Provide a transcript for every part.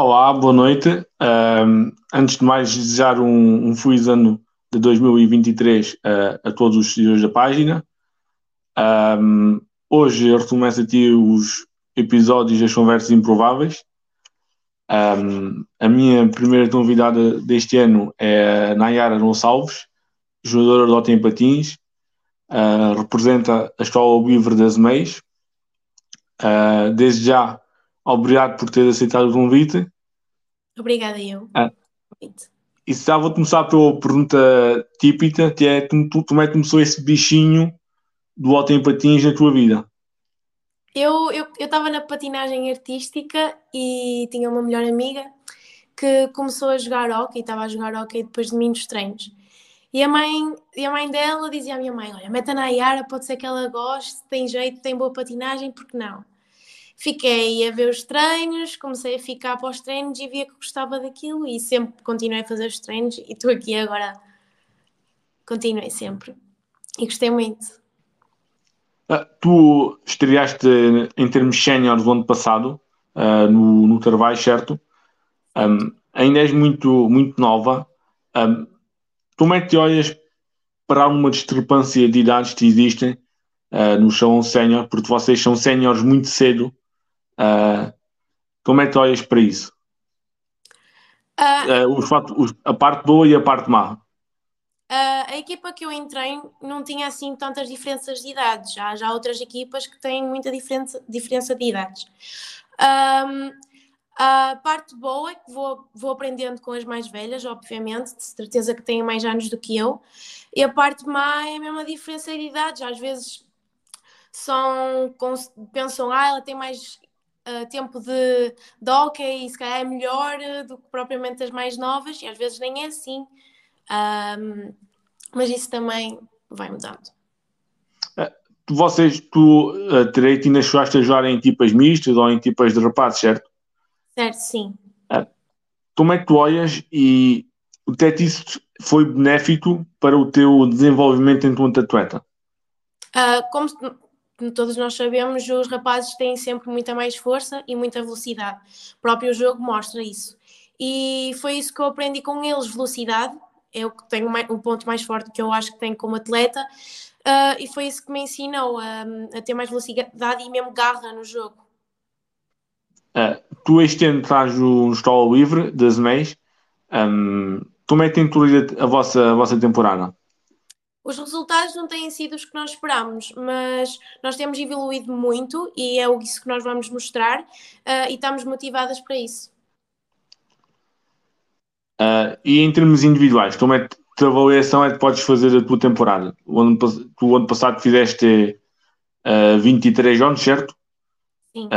Olá, boa noite. Um, antes de mais, desejar um, um feliz ano de 2023 uh, a todos os seguidores da página. Um, hoje recomeço aqui os episódios das Conversas Improváveis. A minha primeira convidada deste ano é Nayara Gonçalves, jogadora de Otem Patins, uh, representa a Escola Livre das MEIs. Uh, desde já, Obrigado por ter aceitado o convite. Obrigada eu. Ah. E já vou começar pela pergunta típica, que é como, como é que começou esse bichinho do alto em patins na tua vida? Eu estava eu, eu na patinagem artística e tinha uma melhor amiga que começou a jogar hockey, estava a jogar hockey depois de mim nos treinos. E a mãe, e a mãe dela dizia à minha mãe: Olha, meta na Yara, pode ser que ela goste, tem jeito, tem boa patinagem, porque não? Fiquei a ver os treinos, comecei a ficar para os treinos e via que gostava daquilo e sempre continuei a fazer os treinos e estou aqui agora. Continuei sempre e gostei muito. Uh, tu estreaste em termos sénior do ano passado uh, no, no certo? Um, ainda és muito, muito nova. Um, como é que te olhas para uma discrepância de idades que existem uh, no chão sénior? Porque vocês são séniores muito cedo Uh, como é que olhas para isso? Uh, uh, os os, a parte boa e a parte má. a equipa que eu entrei não tinha assim tantas diferenças de idades. Já, já há outras equipas que têm muita diferença, diferença de idades. Um, a parte boa é que vou, vou aprendendo com as mais velhas, obviamente, de certeza que têm mais anos do que eu. E a parte má é a mesma diferença de idades. Às vezes são, pensam, ah, ela tem mais uh, tempo de, de hockey e se calhar é melhor uh, do que propriamente as mais novas, e às vezes nem é assim. Um, mas isso também vai mudando. Uh, vocês, tu, uh, Terei, ainda chegaste a jogar em equipas mistas ou em equipas de rapazes, certo? Certo, sim. Como é que tu olhas e o que isso foi benéfico para o teu desenvolvimento enquanto atleta? Uh, como como todos nós sabemos, os rapazes têm sempre muita mais força e muita velocidade. O próprio jogo mostra isso. E foi isso que eu aprendi com eles, velocidade. É o que tenho o ponto mais forte que eu acho que tenho como atleta. Uh, e foi isso que me ensinou a, a, ter mais velocidade e mesmo garra no jogo. Uh, tu este ano estás no Escola Livre das MEIs. Um, como é que tem a vossa, a vossa temporada? Os resultados não têm sido os que nós esperámos, mas nós temos evoluído muito e é isso que nós vamos mostrar uh, e estamos motivadas para isso. Uh, e em termos individuais, como é que a avaliação é que podes fazer a tua temporada? O ano, tu, o ano passado fizeste uh, ah, 23 anos, certo? Sim.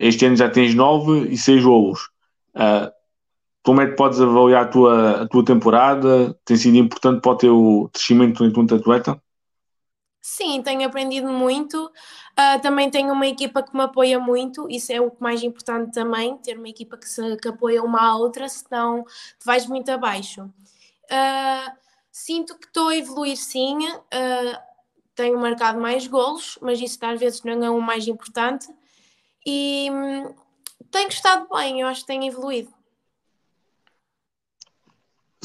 este ano já tens 9 e 6 golos. Uh, como é que podes avaliar a tua, a tua temporada? Tem sido importante para o teu crescimento enquanto atleta? Sim, tenho aprendido muito. Uh, também tenho uma equipa que me apoia muito, isso é o mais importante também, ter uma equipa que, se, que apoia uma à outra, senão vais muito abaixo. Uh, sinto que estou a evoluir sim, uh, tenho marcado mais golos, mas isso às vezes não é o mais importante. E hum, tenho estado bem, eu acho que tenho evoluído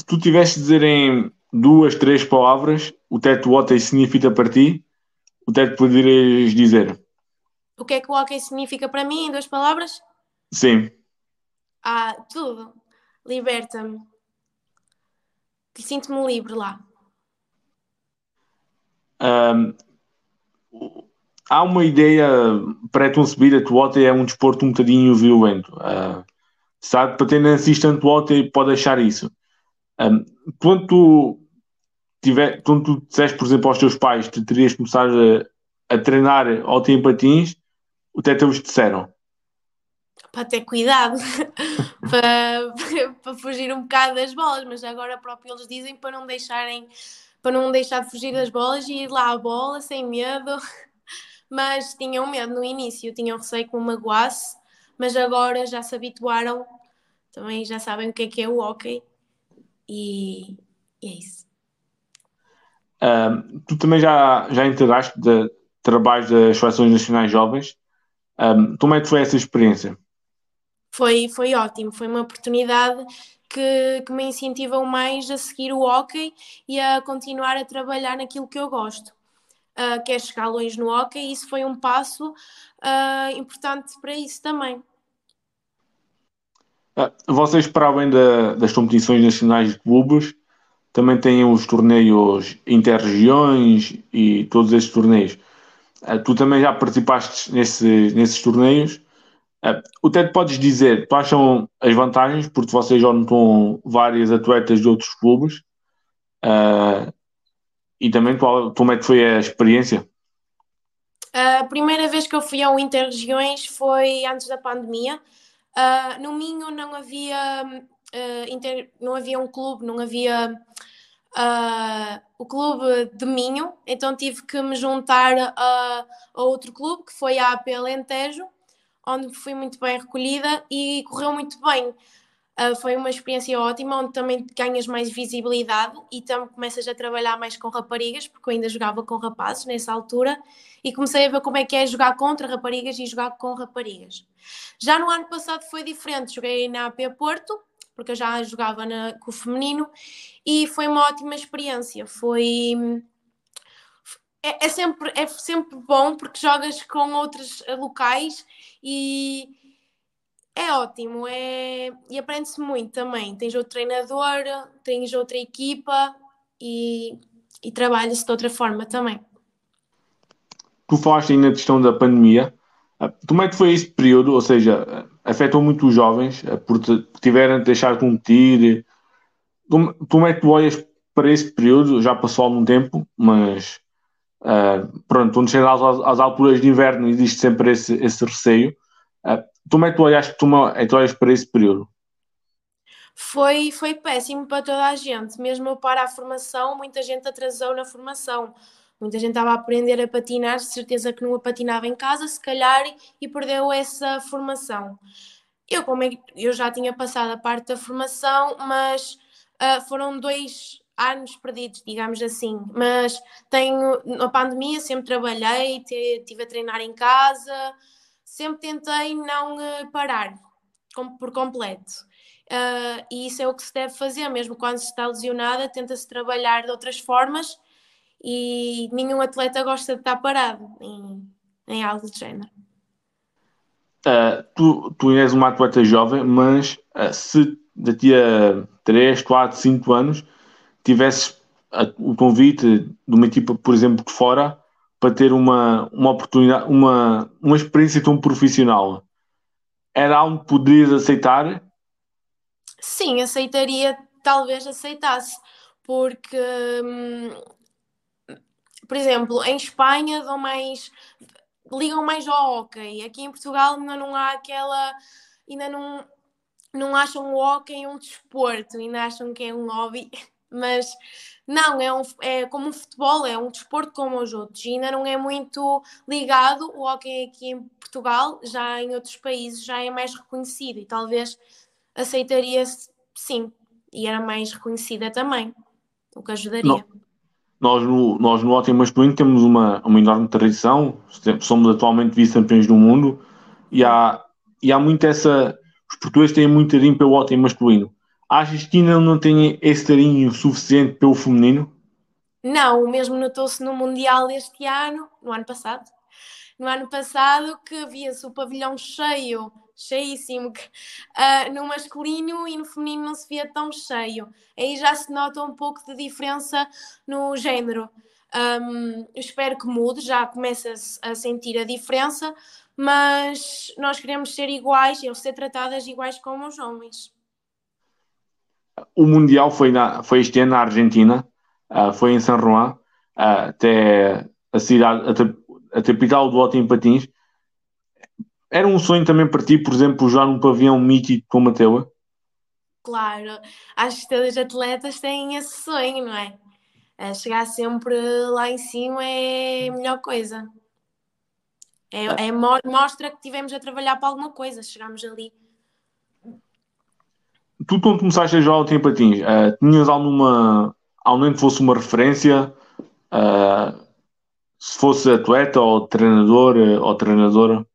se tu tivesse de dizer em duas, três palavras o teto hockey significa para ti, o teto poderias dizer? O que é que o hockey significa para mim em duas palavras? Sim. Ah, tudo. Liberta-me. Sinto-me livre lá. Um, há uma ideia pré-concebida que o hockey é um desporto um bocadinho violento. Uh, sabe, para ter assistente do hockey pode achar isso. Um, quando tu tiver, quando tu disseste, por exemplo, aos teus pais que terias começado a, a treinar ao em patins, o que é que eles disseram? Para ter cuidado, para, para fugir um bocado das bolas, mas agora próprio eles dizem para não deixarem, para não deixar de fugir das bolas e ir lá à bola sem medo. Mas tinham medo no início, tinham receio que me magoasse, mas agora já se habituaram, também já sabem o que é que é o hockey e, e é isso. Um, tu também já, já integraste de trabalhos das seleções nacionais jovens. Um, como é que foi essa experiência? Foi, foi ótimo, foi uma oportunidade que, que me incentivam mais a seguir o hockey e a continuar a trabalhar naquilo que eu gosto. Uh, que é chegar longe no hockey, isso foi um passo uh, importante para isso também. Ah, vocês, para além da, das competições nacionais de clubes, também têm os torneios interregiões e todos esses torneios. Uh, tu também já participaste nesse, nesses torneios. Uh, o que podes dizer? Quais são as vantagens? Porque vocês já notam várias atletas de outros clubes. E também qual, como é que foi a experiência? A primeira vez que eu fui ao Interregiões foi antes da pandemia. Uh, no Minho não havia, uh, inter... não havia um clube, não havia uh, o clube de Minho, então tive que me juntar a, a outro clube, que foi a AP Alentejo, onde fui muito bem recolhida e correu muito bem. Uh, foi uma experiência ótima, onde também ganhas mais visibilidade e também começas a trabalhar mais com raparigas, porque eu ainda jogava com rapazes nessa altura, e comecei a ver como é que é jogar contra raparigas e jogar com raparigas. Já no ano passado foi diferente, joguei na AP Porto, porque eu já jogava na, com o feminino, e foi uma ótima experiência. Foi. É, é, sempre, é sempre bom porque jogas com outros locais e é ótimo, é... e aprende-se muito também. Tens outro treinador, tens outra equipa e, e trabalha-se de outra forma também. Tu falaste aí na questão da pandemia. Ah, como é que foi esse período? Ou seja, afetou muito os jovens ah, por tiverem de deixar de competir? Como, é que tu olhas para esse período? Já passou algum tempo, mas uh, pronto, quando chega às, às, alturas de inverno existe sempre esse, esse receio. Uh, como é que tu olhaste tu, tu olhas para esse período? Foi, foi péssimo para toda a gente, mesmo para a formação, muita gente atrasou na formação. Muita gente estava a aprender a patinar, de certeza que não a patinava em casa, se calhar, e perdeu essa formação. Eu, como é, eu já tinha passado a parte da formação, mas uh, foram dois anos perdidos, digamos assim. Mas tenho, na pandemia, sempre trabalhei, estive a treinar em casa, sempre tentei não uh, parar por completo. Uh, e isso é o que se deve fazer, mesmo quando se está lesionada, tenta-se trabalhar de outras formas e nenhum atleta gosta de estar parado em, em algo do género. Uh, tu, tu és uma atleta jovem, mas se daqui a 3, 4, 5 anos tivesses o convite de uma equipa, por exemplo, de fora, para ter uma, uma oportunidade, uma, uma experiência tão profissional, era algo que poderias aceitar? Sim, aceitaria, talvez aceitasse, porque, hum, por exemplo, em Espanha dão mais, ligam mais ao hockey, aqui em Portugal ainda não há aquela, ainda não, não acham o hockey um desporto, ainda acham que é um hobby, mas não, é, um, é como um futebol, é um desporto como os outros. E ainda não é muito ligado. O hockey aqui em Portugal, já em outros países, já é mais reconhecido e talvez aceitaria sim, e era mais reconhecida também, o que ajudaria. Não. Nós no, nós no hockey masculino temos uma, uma enorme tradição, somos atualmente vice-campeões do mundo e há, e há muito essa. Os portugueses têm muito carinho pelo hockey masculino Que ainda não tem esse carinho suficiente pelo feminino? Não, mesmo notou-se no Mundial este ano, no ano passado. No ano passado que via-se o pavilhão cheio, cheíssimo, uh, no masculino e no feminino não se via tão cheio. Aí já se nota um pouco de diferença no género. Um, espero que mude, já começa-se a sentir a diferença, mas nós queremos ser iguais, e ser tratadas iguais como os homens o Mundial foi, na, foi este ano na Argentina, uh, foi em San Juan, uh, até a cidade, a, a capital do Alto em Patins. Era um sonho também para ti, por exemplo, jogar num pavião mítico como a teu? Claro, acho que todos os atletas têm esse sonho, não é? chegar sempre lá em cima é a melhor coisa. É, é, mostra que tivemos a trabalhar para alguma coisa, chegamos ali tu quando começaste a jogar o tempo patins, uh, tinhas alguma, alguém que fosse uma referência, uh, se fosse atleta ou treinador uh, ou treinadora?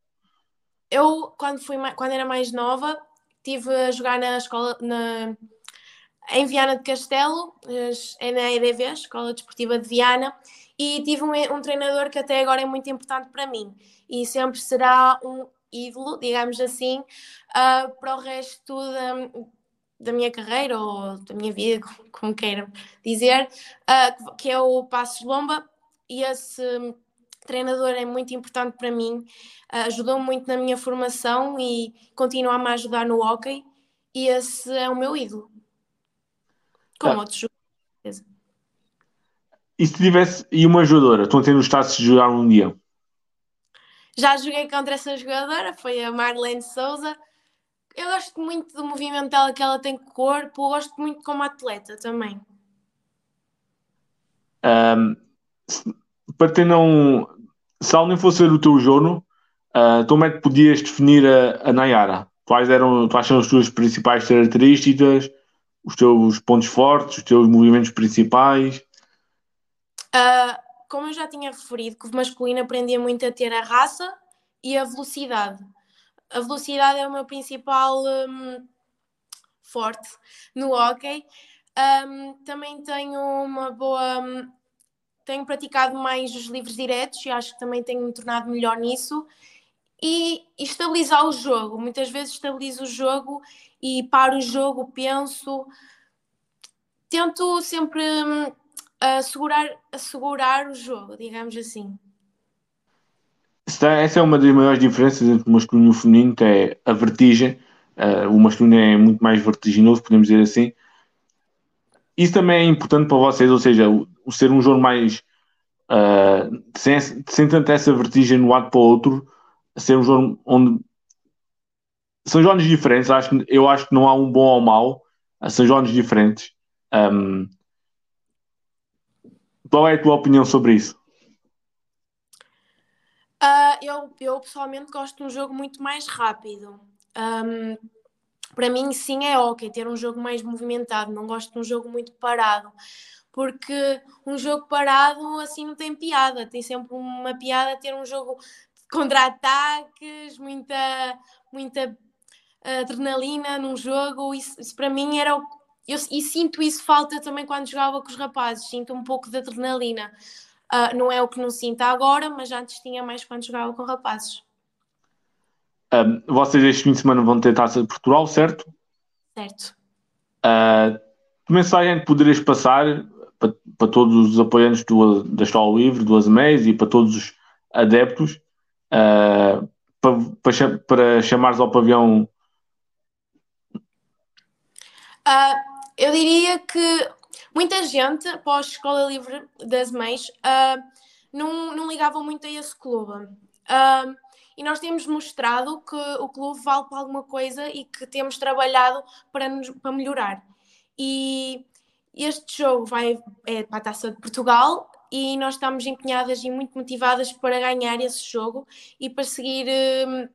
Eu, quando, fui, quando era mais nova, estive a jogar na escola na, em Viana de Castelo, é na EDV, Escola Desportiva de Viana, e tive um, um, treinador que até agora é muito importante para mim e sempre será um ídolo, digamos assim, uh, para o resto da, da minha carreira ou da minha vida, como queiram dizer, uh, que é o Passos Lomba, e esse treinador é muito importante para mim, uh, ajudou muito na minha formação e continua a me ajudar no hockey, e esse é o meu ídolo. Como ah. outros jogadores. E se tivesse e uma jogadora, tu não tens estado de jogar um dia? Já joguei contra essa jogadora, foi a Marlene Souza. Eu gosto muito do movimento dela que ela tem com o corpo, gosto muito como atleta também. Um, para ter não. Se alguém fosse ver o teu jogo, uh, como é que podias definir a, a Nayara? Quais, eram, quais são as tuas principais características, os teus pontos fortes, os teus movimentos principais? Uh, como eu já tinha referido, que o masculino aprendia muito a ter a raça e a velocidade. A velocidade é o meu principal um, forte no hockey. Um, também tenho uma boa. Um, tenho praticado mais os livros diretos e acho que também tenho me tornado melhor nisso. E, e estabilizar o jogo. Muitas vezes estabilizo o jogo e paro o jogo, penso. Tento sempre hum, assegurar, assegurar o jogo, digamos assim. Essa é uma das maiores diferenças entre o masculino e o feminino, que é a vertigem. Uh, o masculino é muito mais vertiginoso, podemos dizer assim. Isso também é importante para vocês, ou seja, o, o ser um jogo mais uh, sem, sem tanta essa vertigem de um lado para o outro, ser um jogo onde são jogos diferentes. Acho, eu acho que não há um bom ou mau, são jogos diferentes. Um, qual é a tua opinião sobre isso? Uh, eu, eu pessoalmente gosto de um jogo muito mais rápido. Um, para mim, sim, é ok ter um jogo mais movimentado. Não gosto de um jogo muito parado, porque um jogo parado assim não tem piada. Tem sempre uma piada ter um jogo contra-ataques, muita, muita adrenalina num jogo. Isso, isso para mim era o eu, e sinto isso falta também quando jogava com os rapazes, sinto um pouco de adrenalina. Uh, não é o que não sinto agora, mas antes tinha mais quando jogava com rapazes. Um, vocês este fim de semana vão ter taça de Portugal, certo? Certo. Uh, que mensagem poderias passar para, para todos os apoiantes do, da Escola Livre, do Azeméis e para todos os adeptos uh, para, para, para chamares ao pavião? Uh, eu diria que muita gente, após a Escola Livre das Mães, uh, não, não ligavam muito a esse clube. Uh, e nós temos mostrado que o clube vale para alguma coisa e que temos trabalhado para, nos, para melhorar. E este jogo vai é para a Taça de Portugal e nós estamos empenhadas e muito motivadas para ganhar esse jogo e para seguir um,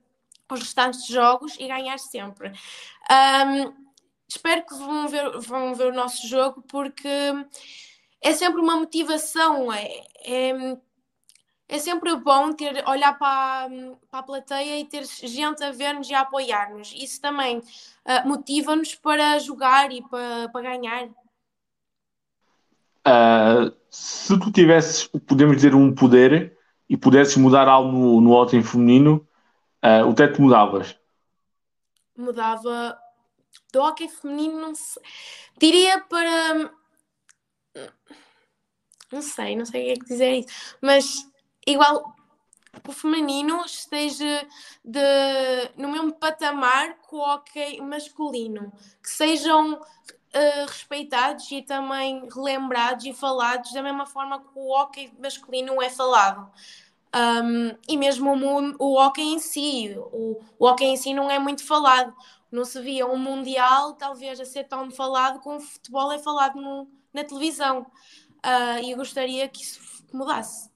os restantes jogos e ganhar sempre. Um, espero que vão ver, vão ver o nosso jogo porque é sempre uma motivação, é, é, é sempre bom ter, olhar para, para a plateia e ter gente a ver-nos e a apoiar-nos. Isso também uh, motiva-nos para jogar e para, para ganhar. Uh, se tu tivesses, podemos dizer, um poder e pudesses mudar algo no, no feminino, uh, o que é que mudavas? Mudava do hockey feminino, não sei. Diria para. Não sei, não sei o que é que dizer isso, mas igual o feminino esteja de, no mesmo patamar que o hockey masculino, que sejam uh, respeitados e também relembrados e falados da mesma forma que o hockey masculino é falado. Um, e mesmo o, o hockey em si, o, o hockey em si não é muito falado não se via um Mundial, talvez a ser tão falado como o futebol é falado no, na televisão. Uh, e eu gostaria que isso mudasse.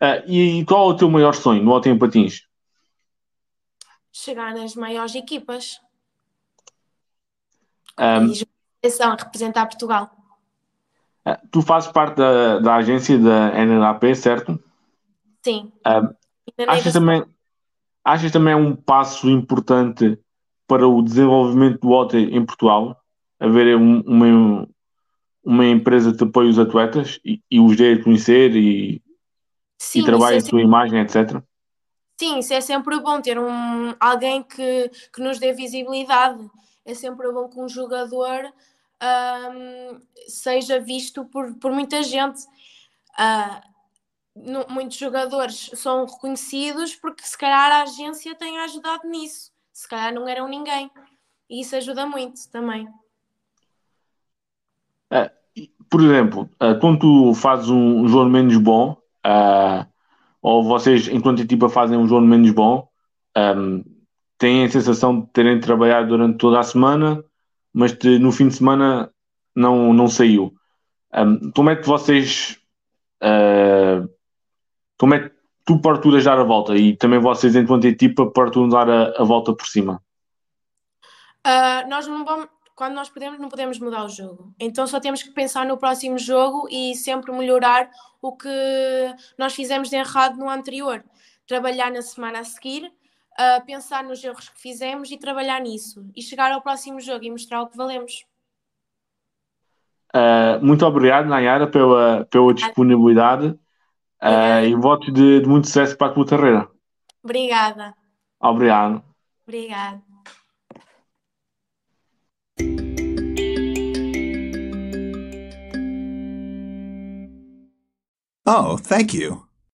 Uh, e qual é o teu maior sonho no Ótimo Patins? Chegar nas maiores equipas. Um, e representar Portugal. Uh, tu fazes parte da, da agência da NLAP, certo? Sim. Uh, achas também achas também é um passo importante para o desenvolvimento do hockey em Portugal, haver um, uma, uma empresa que apoie os atletas e, e os dê a conhecer e, Sim, e trabalhe é a sua imagem, etc. Sim, isso é sempre bom ter um, alguém que, que nos dê visibilidade. É sempre bom que um jogador um, seja visto por, por muita gente. Uh, no, muitos jogadores são reconhecidos porque se calhar a agência tem ajudado nisso. Se calhar não eram ninguém. E isso ajuda muito também. É, por exemplo, uh, quando tu fazes um jogo menos bom, uh, ou vocês, enquanto equipa, fazem um jogo menos bom, um, têm a sensação de terem trabalhado durante toda a semana, mas de, no fim de semana não, não saiu. Um, como é que vocês. Uh, como é que tu parturas dar a volta e também vocês, enquanto equipa, parturam dar a, a volta por cima? Uh, nós não vamos, quando nós podemos, não podemos mudar o jogo. Então só temos que pensar no próximo jogo e sempre melhorar o que nós fizemos de errado no anterior. Trabalhar na semana a seguir, uh, pensar nos erros que fizemos e trabalhar nisso. E chegar ao próximo jogo e mostrar o que valemos. Uh, muito obrigado, Nayara, pela, pela disponibilidade uh, e votos de, de, muito sucesso para a tua carreira. Obrigada. Obrigado. Obrigada. Oh, thank you.